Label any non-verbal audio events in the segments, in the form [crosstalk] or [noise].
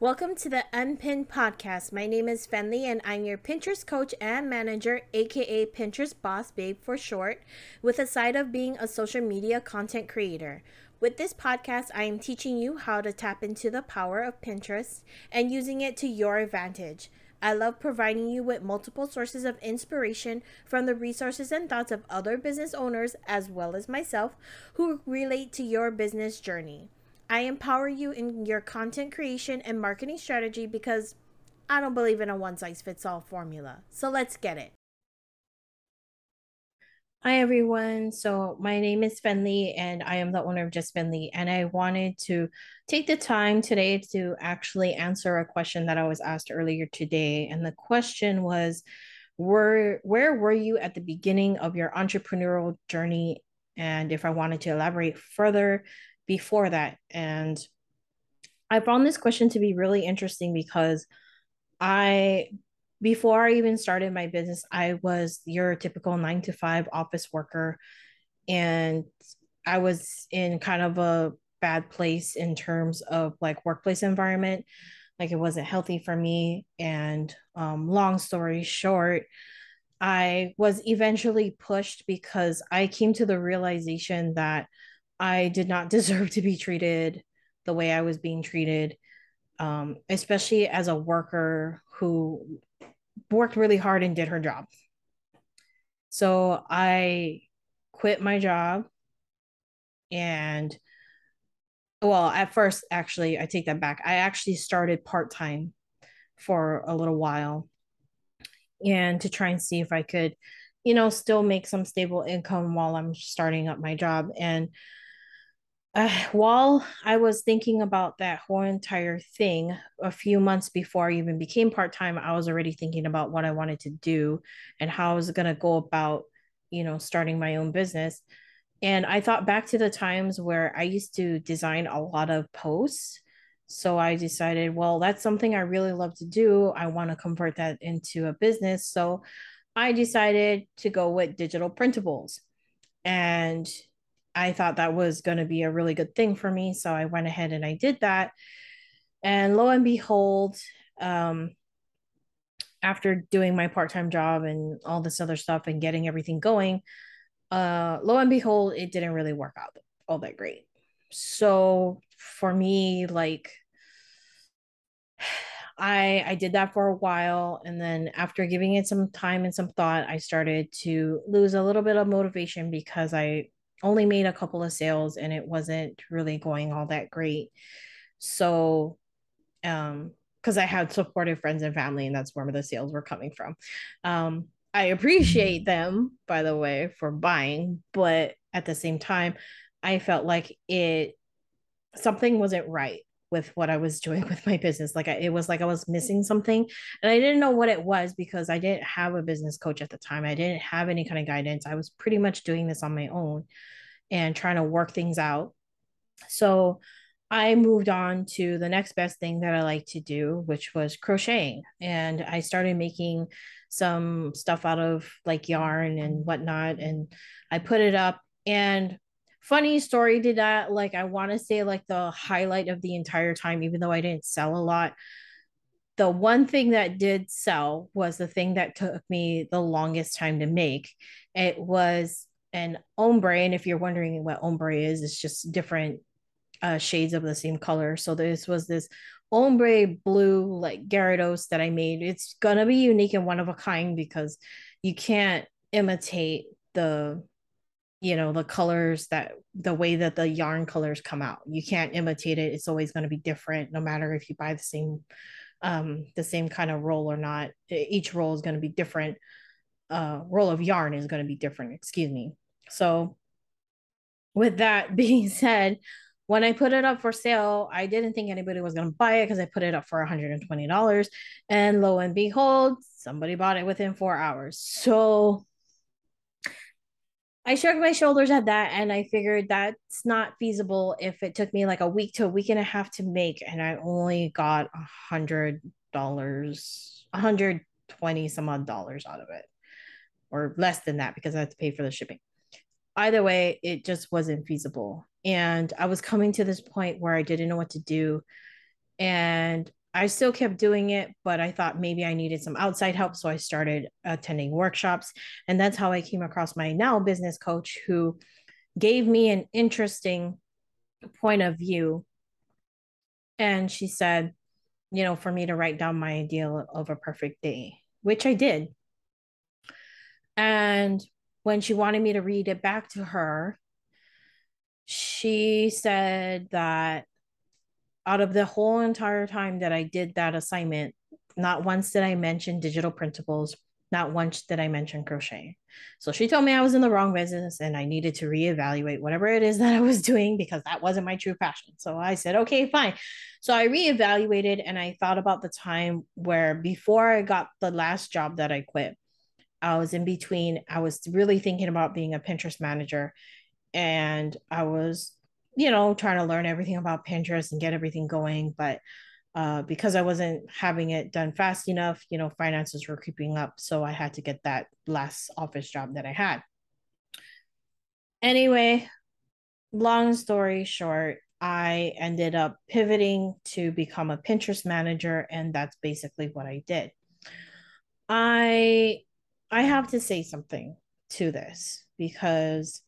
Welcome to the Unpinned Podcast. My name is Fenlee and I'm your Pinterest coach and manager, aka Pinterest Boss Babe for short, with a side of being a social media content creator. With this podcast, I am teaching you how to tap into the power of Pinterest and using it to your advantage. I love providing you with multiple sources of inspiration from the resources and thoughts of other business owners as well as myself who relate to your business journey. I empower you in your content creation and marketing strategy because I don't believe in a one size fits all formula. So let's get it. Hi, everyone. So, my name is Fenlee, and I am the owner of Just Fenlee. And I wanted to take the time today to actually answer a question that I was asked earlier today. And the question was, were, Where were you at the beginning of your entrepreneurial journey? And if I wanted to elaborate further, before that. And I found this question to be really interesting because I, before I even started my business, I was your typical nine to five office worker. And I was in kind of a bad place in terms of like workplace environment. Like it wasn't healthy for me. And um, long story short, I was eventually pushed because I came to the realization that I did not [laughs] deserve to be treated the way I was being treated, um, especially as a worker who worked really hard and did her job. So I quit my job and well, at first, actually, I take that back. I actually started part time for a little while and to try and see if I could, you know, still make some stable income while I'm starting up my job. And uh, while I was thinking about that whole entire thing a few months before I even became part time, I was already thinking about what I wanted to do and how I was going to go about, you know, starting my own business. And I thought back to the times where I used to design a lot of posts. So I decided, well, that's something I really love to do. I want to convert that into a business. So I decided to go with digital printables. And I thought that was going to be a really good thing for me. So I went ahead and I did that. And lo and behold, um, after doing my part time job and all this other stuff and getting everything going, uh, lo and behold, it didn't really work out all that great. So for me, like, [sighs] I I did that for a while and then after giving it some time and some thought I started to lose a little bit of motivation because I only made a couple of sales and it wasn't really going all that great. So, um, because I had supportive friends and family, and that's where the sales were coming from. Um, I appreciate them, by the way, for buying, but at the same time, I felt like it something wasn't right with what I was doing with my business. Like I, it was like I was mm. missing something, and I didn't know what it was because I didn't have a business coach at the time. I didn't have any kind of guidance. I was pretty much doing this on my own and trying to work things out. So I moved on to the next best thing that I like to do, which was crocheting. And I started making some stuff out of like yarn and mm. whatnot. And I put it up. And funny story to that, like I want to say like the highlight of the entire time, even though I didn't sell a lot. The one thing that did sell was the thing that took me the longest time to make. It was an ombre. And if you're wondering what ombre is, it's just different uh, shades of the same color. So this was this ombre blue like Gyarados that I made. It's gonna be unique and one of a kind because you can't imitate the you know the colors that the way that the yarn colors come out. You can't imitate it. It's always going to be different no matter if you buy the same um the same kind of roll or not. Each roll is going to be different. Uh roll of yarn is going to be different excuse me. So with that [laughs] being said when I put it up for sale, I didn't think anybody was going to buy it because I put it up for $120. And lo and behold, somebody bought it within four hours. So I shrugged my shoulders at that and I figured that's not feasible if it took me like a week to a week and a half to make and I only got a hundred dollars, a 120 some odd dollars out of it. Or less than that because I had to pay for the shipping. Either way, it just wasn't feasible. And I was coming to this point where I didn't know what to do. And I still kept doing it, but I thought maybe I needed some outside help. So I started attending workshops. And that's how I came across my now business coach who gave me an interesting point of view. And she said, you know, for me to write down my ideal of a perfect day, which I did. And when she wanted me to read it back to her, she said that out of the whole entire time that I did that assignment, not once did I mention digital printables, not once did I mention crochet. So she told me I was in the wrong business and I needed to reevaluate whatever it is [laughs] that I was doing because that wasn't my true passion. So I said, okay, fine. So I reevaluated and I thought about the time where before I got the last job that I quit, I was in between, I was really thinking about being a Pinterest manager and I was, you know, trying to learn everything about Pinterest and get everything going. But uh, because I wasn't having it done fast enough, you know, finances were creeping up. So I had to get that last office job that I had. Anyway, long story short, I ended up pivoting to become a Pinterest manager, and that's basically what I did. I I have to say something to this because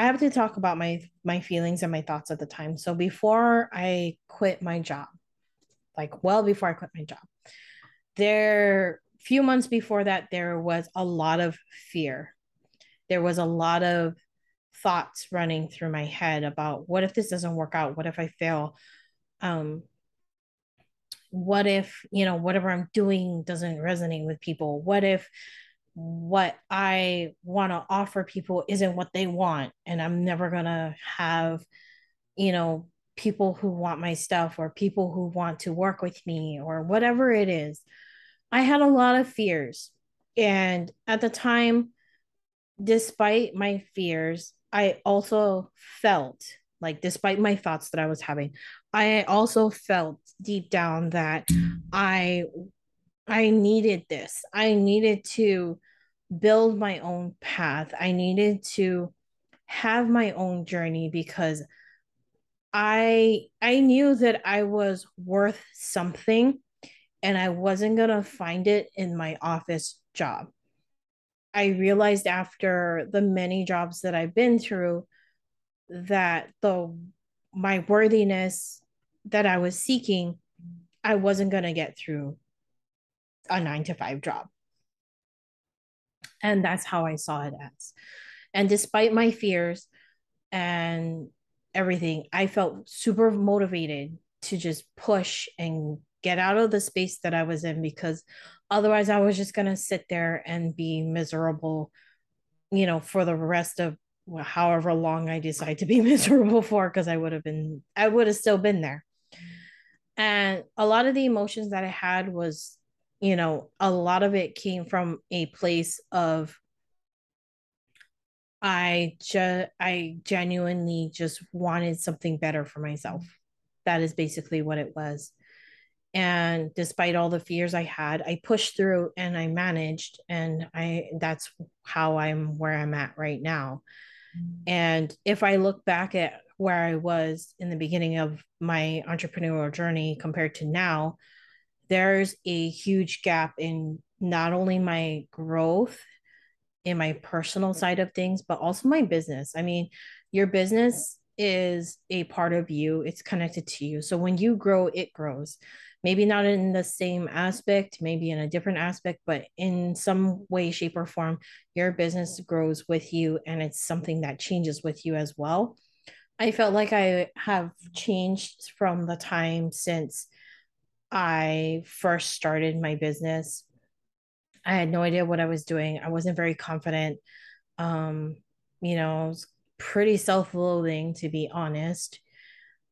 I have to talk about my my feelings and my thoughts at the time. So before I quit my job, like well before I quit my job, there few months before that there was a lot of fear. There was a lot of thoughts running through my head about what if this doesn't work out? What if I fail? Um what if, you know, whatever I'm doing doesn't resonate with people? What if what I want to offer people isn't what they want. And I'm never going to have, you know, people who want my stuff or people who want to work with me or whatever it is. I had a lot of fears. And at the time, despite my fears, I also felt like, despite my thoughts that I was having, I also felt deep down that I I needed this. I needed to build my own path. I needed to have my own journey because I I knew that I was worth something and I wasn't going to find it in my office job. I realized after the many jobs that I've been through that the my worthiness that I was seeking I wasn't going to get through a nine to five job. And that's how I saw it as. And despite my fears and everything, I felt super motivated to just push and get out of the space that I was in because otherwise I was just going to sit there and be miserable, you know, for the rest of however long I decide to be [laughs] miserable for because I would have been, I would have still been there. And a lot of the emotions that I had was you know, a lot of it came from a place of I just I genuinely just wanted something better for myself. That is basically what it was. And despite all the fears I had, I pushed through and I managed and I that's how I'm where I'm at right now. Mm. And if I look back at where I was in the beginning of my entrepreneurial journey compared to now, there's a huge gap in not only my growth in my personal mm-hmm. side of things, but also my business. I mean, your business is a part of you, it's connected to you. So when you grow, it grows. Maybe not in the same aspect, maybe in a different aspect, but in some way, shape, or form, your business grows with you and it's something that changes with you as well. I felt like I have changed from the time since I first started my business, I had no idea what I was doing. I wasn't very confident. Um, you know, I was pretty self-loathing to be honest.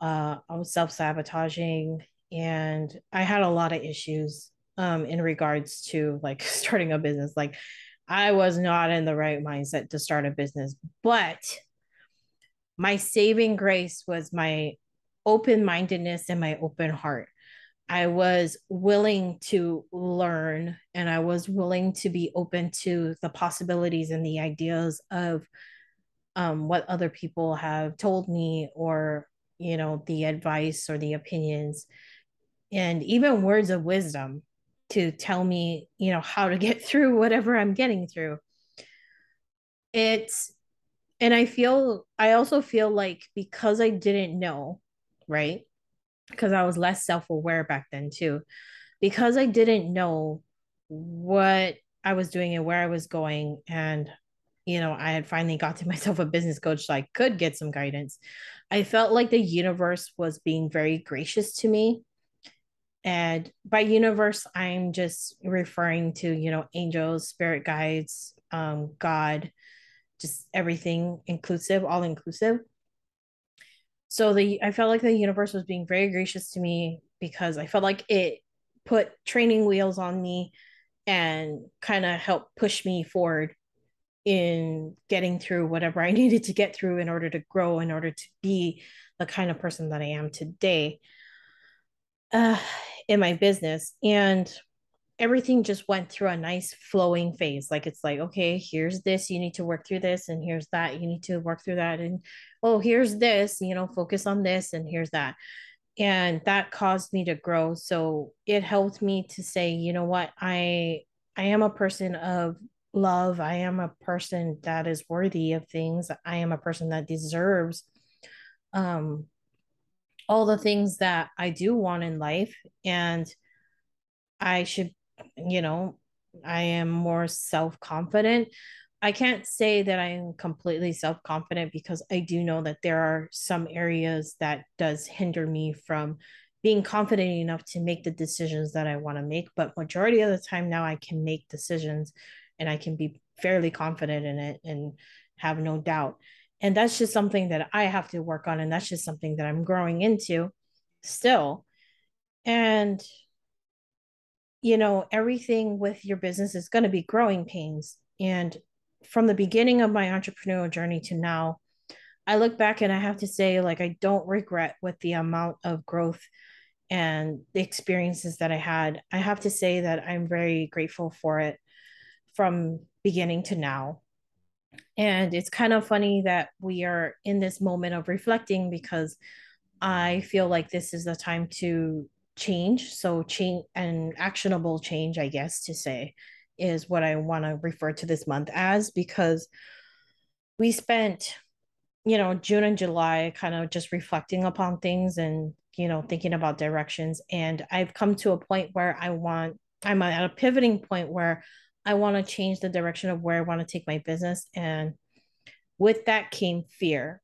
Uh, I was self-sabotaging and I had a lot of issues um in regards to like [laughs] starting a business. Like I was not in the right mindset to start a business, but my saving grace was my open-mindedness and my open heart. I was willing to learn and I was willing to be open to the possibilities and the ideas of um, what other people have told me or you know, the advice or the opinions and even words of wisdom to tell me, you know, how to [laughs] get through whatever I'm getting through. It's, and I feel, I also feel like because I didn't know, right? Because I was less self aware back then too, because I didn't know what I was doing and where I was going. And, you know, I had finally got to [laughs] myself a business coach so I could get some guidance. I felt like the universe was being very gracious to me and by universe i'm just referring to you know angels spirit guides um god just everything inclusive all inclusive so the i felt like the universe was being very gracious to me because i felt like it put training wheels on me and kind of helped push me forward in getting through whatever i [laughs] needed to get through in order to grow in order to be the kind of person that i am today uh, in my business. And everything just went through a nice flowing phase. Like it's like okay here's this you need to work through this and here's that you need to work through that and oh here's this you know focus on this and here's that. And that caused me to grow. So it helped me to say you know what? I i am a person of love. I am a person that is worthy of things. I am a person that deserves um all the things that I do want in life and I should you know I am more self-confident. I can't say that I am completely self-confident because I do know that there are some areas that does hinder me from being confident enough to make the decisions that I want to make, but majority of the time now I can make decisions and I can be fairly confident in it and have no doubt and that's just something that i have to work on and that's just something that i'm growing into still and you know everything with your business is going to be growing pains. And from the beginning of my entrepreneurial journey to now i look back and i have to say like i don't regret with the amount of growth and the experiences that i had. I have to say that i'm very grateful for it from beginning to now. And it's kind of funny that we are in this moment of reflecting because I feel like this is the time to change. So, change and actionable change, I guess, to say, is what I want to refer to this month as because we spent, you know, June and July kind of just reflecting upon things and, you know, thinking about directions. And I've come to a point where I want, I'm at a pivoting point where I want to change the direction of where I want to take my business. And with that came fear.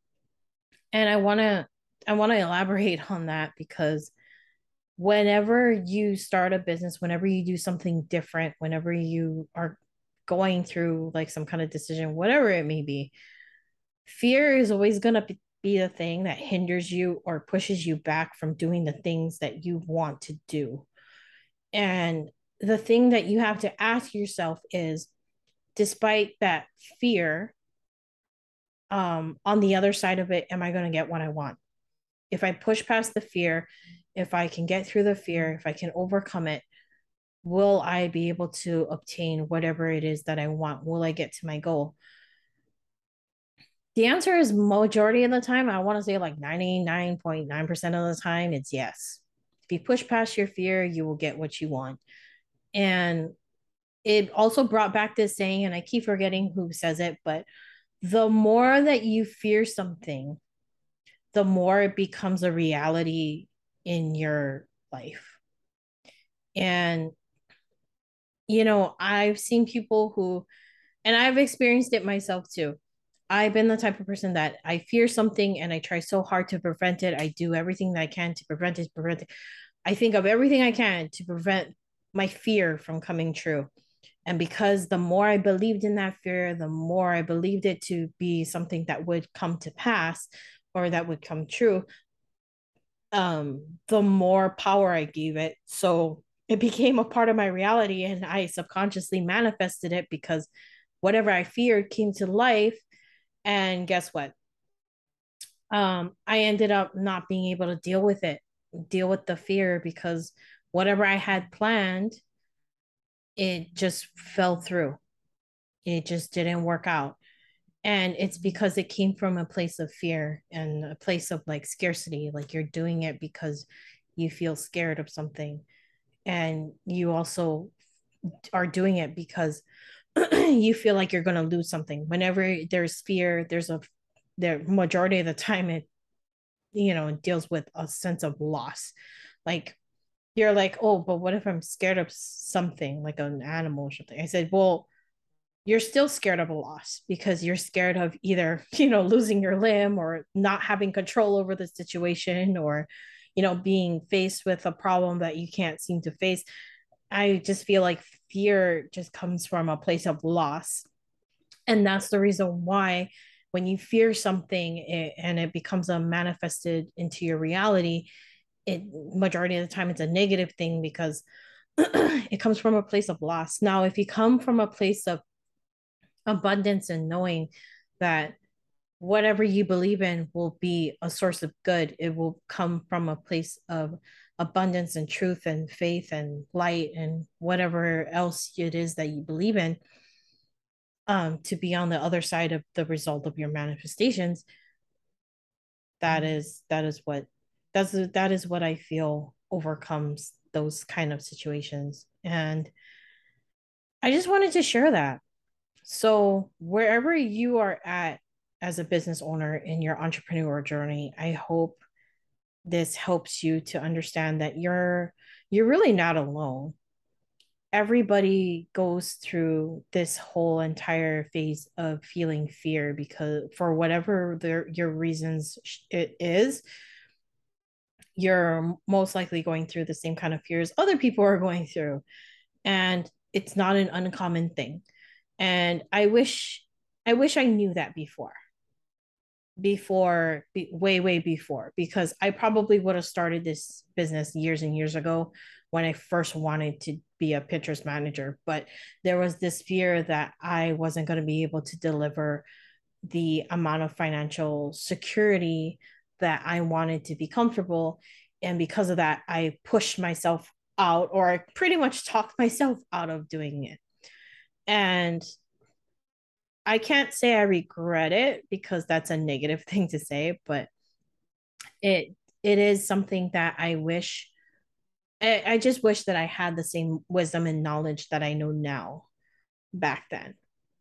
And I want to I want to elaborate [laughs] on that because whenever you start a business, whenever you do something different, whenever you are going through like some kind of decision, whatever it may be, fear is always going to be the thing that hinders you or pushes you back from doing the things that you want to do. And the thing that you have to ask yourself is despite that fear um, on the other side of it am i going to get what i want if i push past the fear if i can get through the fear if i can overcome it will i be able to obtain whatever it is that i want? Will i get to my goal? The answer is majority of the time i want to say like 99.9% of the time it's yes. If you push past your fear you will get what you want. And it also brought back this saying, and I keep forgetting who says it, but the more that you fear something, the more it becomes a reality in your life. And, you know, I've seen people who, and I've experienced it myself too. I've been the type of person that I fear something and I try so hard to prevent it. I do everything that I can to prevent it, prevent it. I think of everything I can to prevent my fear from coming true. And because the more I believed in that fear, the more I believed it to be something that would come to pass or that would come true, um, the more power I gave it. So it became a part of my reality and I subconsciously manifested it because whatever I feared came to life. And guess what? Um, I ended up not being able to deal with it, deal with the fear because whatever I had planned, it just fell through. It just didn't work out. And it's because it came from a place of fear and a place of like scarcity like you're doing it because you feel scared of something. And you also are doing it because [clears throat] you feel like you're going to lose something. Whenever there's fear there's a the majority of the time it you know deals with a sense of loss. Like you're like oh but what if i'm scared of something like an animal or something? I said well you're still scared of a loss because you're scared of either [laughs] you know losing your limb or not having control over the situation or you know being faced with a problem that you can't seem to face. I just feel like fear just comes from a place of loss. And that's the reason why when you fear something it, and it becomes a manifested into your reality it majority of the time it's a negative thing because [clears throat] it comes from a place of loss. Now if you come from a place of abundance and knowing that whatever you believe in will be a source of good. It will come from a place of abundance and truth and faith and light and whatever else it is that you believe in. Um, to be on the other side of the result of your manifestations. That mm-hmm. is that is what that's that is what I feel overcomes those kind of situations. And I just wanted to share that so, wherever you are at as a business owner in your entrepreneur journey, I hope this helps you to understand that you're you're really not alone. Everybody goes through this whole entire phase of feeling fear because for whatever their your reasons it is, you're most likely going through the same kind of fears other people are going through. And it's not an uncommon thing and i wish i wish i knew that before. Before be, way way before because i probably would have started this business years and years ago when i first wanted to be a pinterest manager. But there was this fear that i wasn't going to be able to deliver the amount of financial security that i wanted to be comfortable. And because of that i pushed myself out or i pretty much talked [laughs] myself out of doing it and I can't say I regret it because that's a negative [laughs] thing to say, but it it is something that I wish I, I just wish that I had the same wisdom and knowledge that I know now back then.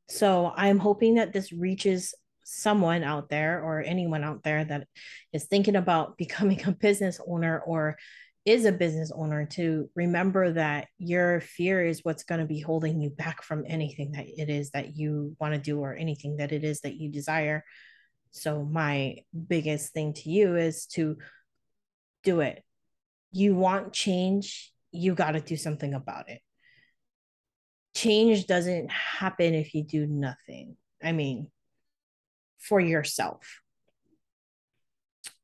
So I'm hoping that this reaches someone out there or anyone out there that is thinking about [laughs] becoming a business owner or is a business owner to remember that your fear is what's going to be holding you back from anything that it is that you want to do or anything that it is that you desire. So, my biggest thing to you is to do it. You want change, you got to do something about it. Change doesn't happen if you do nothing. I mean, for yourself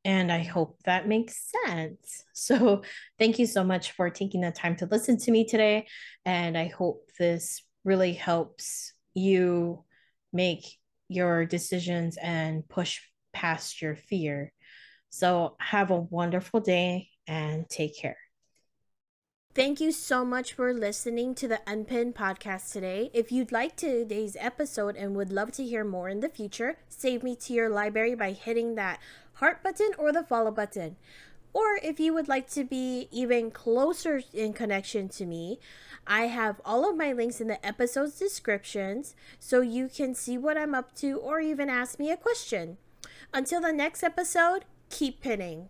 and I hope that makes sense. [laughs] So, thank you so much for taking the time to listen to me today. And I hope this really helps you make your decisions and push past your fear. So, have a wonderful day and take care. Thank you so much for listening to the Unpin podcast today. If you'd like today's episode and would love to hear more in the future, save me to your library by hitting that heart button or the follow button. Or if you would like to be even closer in connection to me, I have all of my links in the episode's descriptions so you can see what I'm up to or even ask me a question. Until the next episode, keep pinning.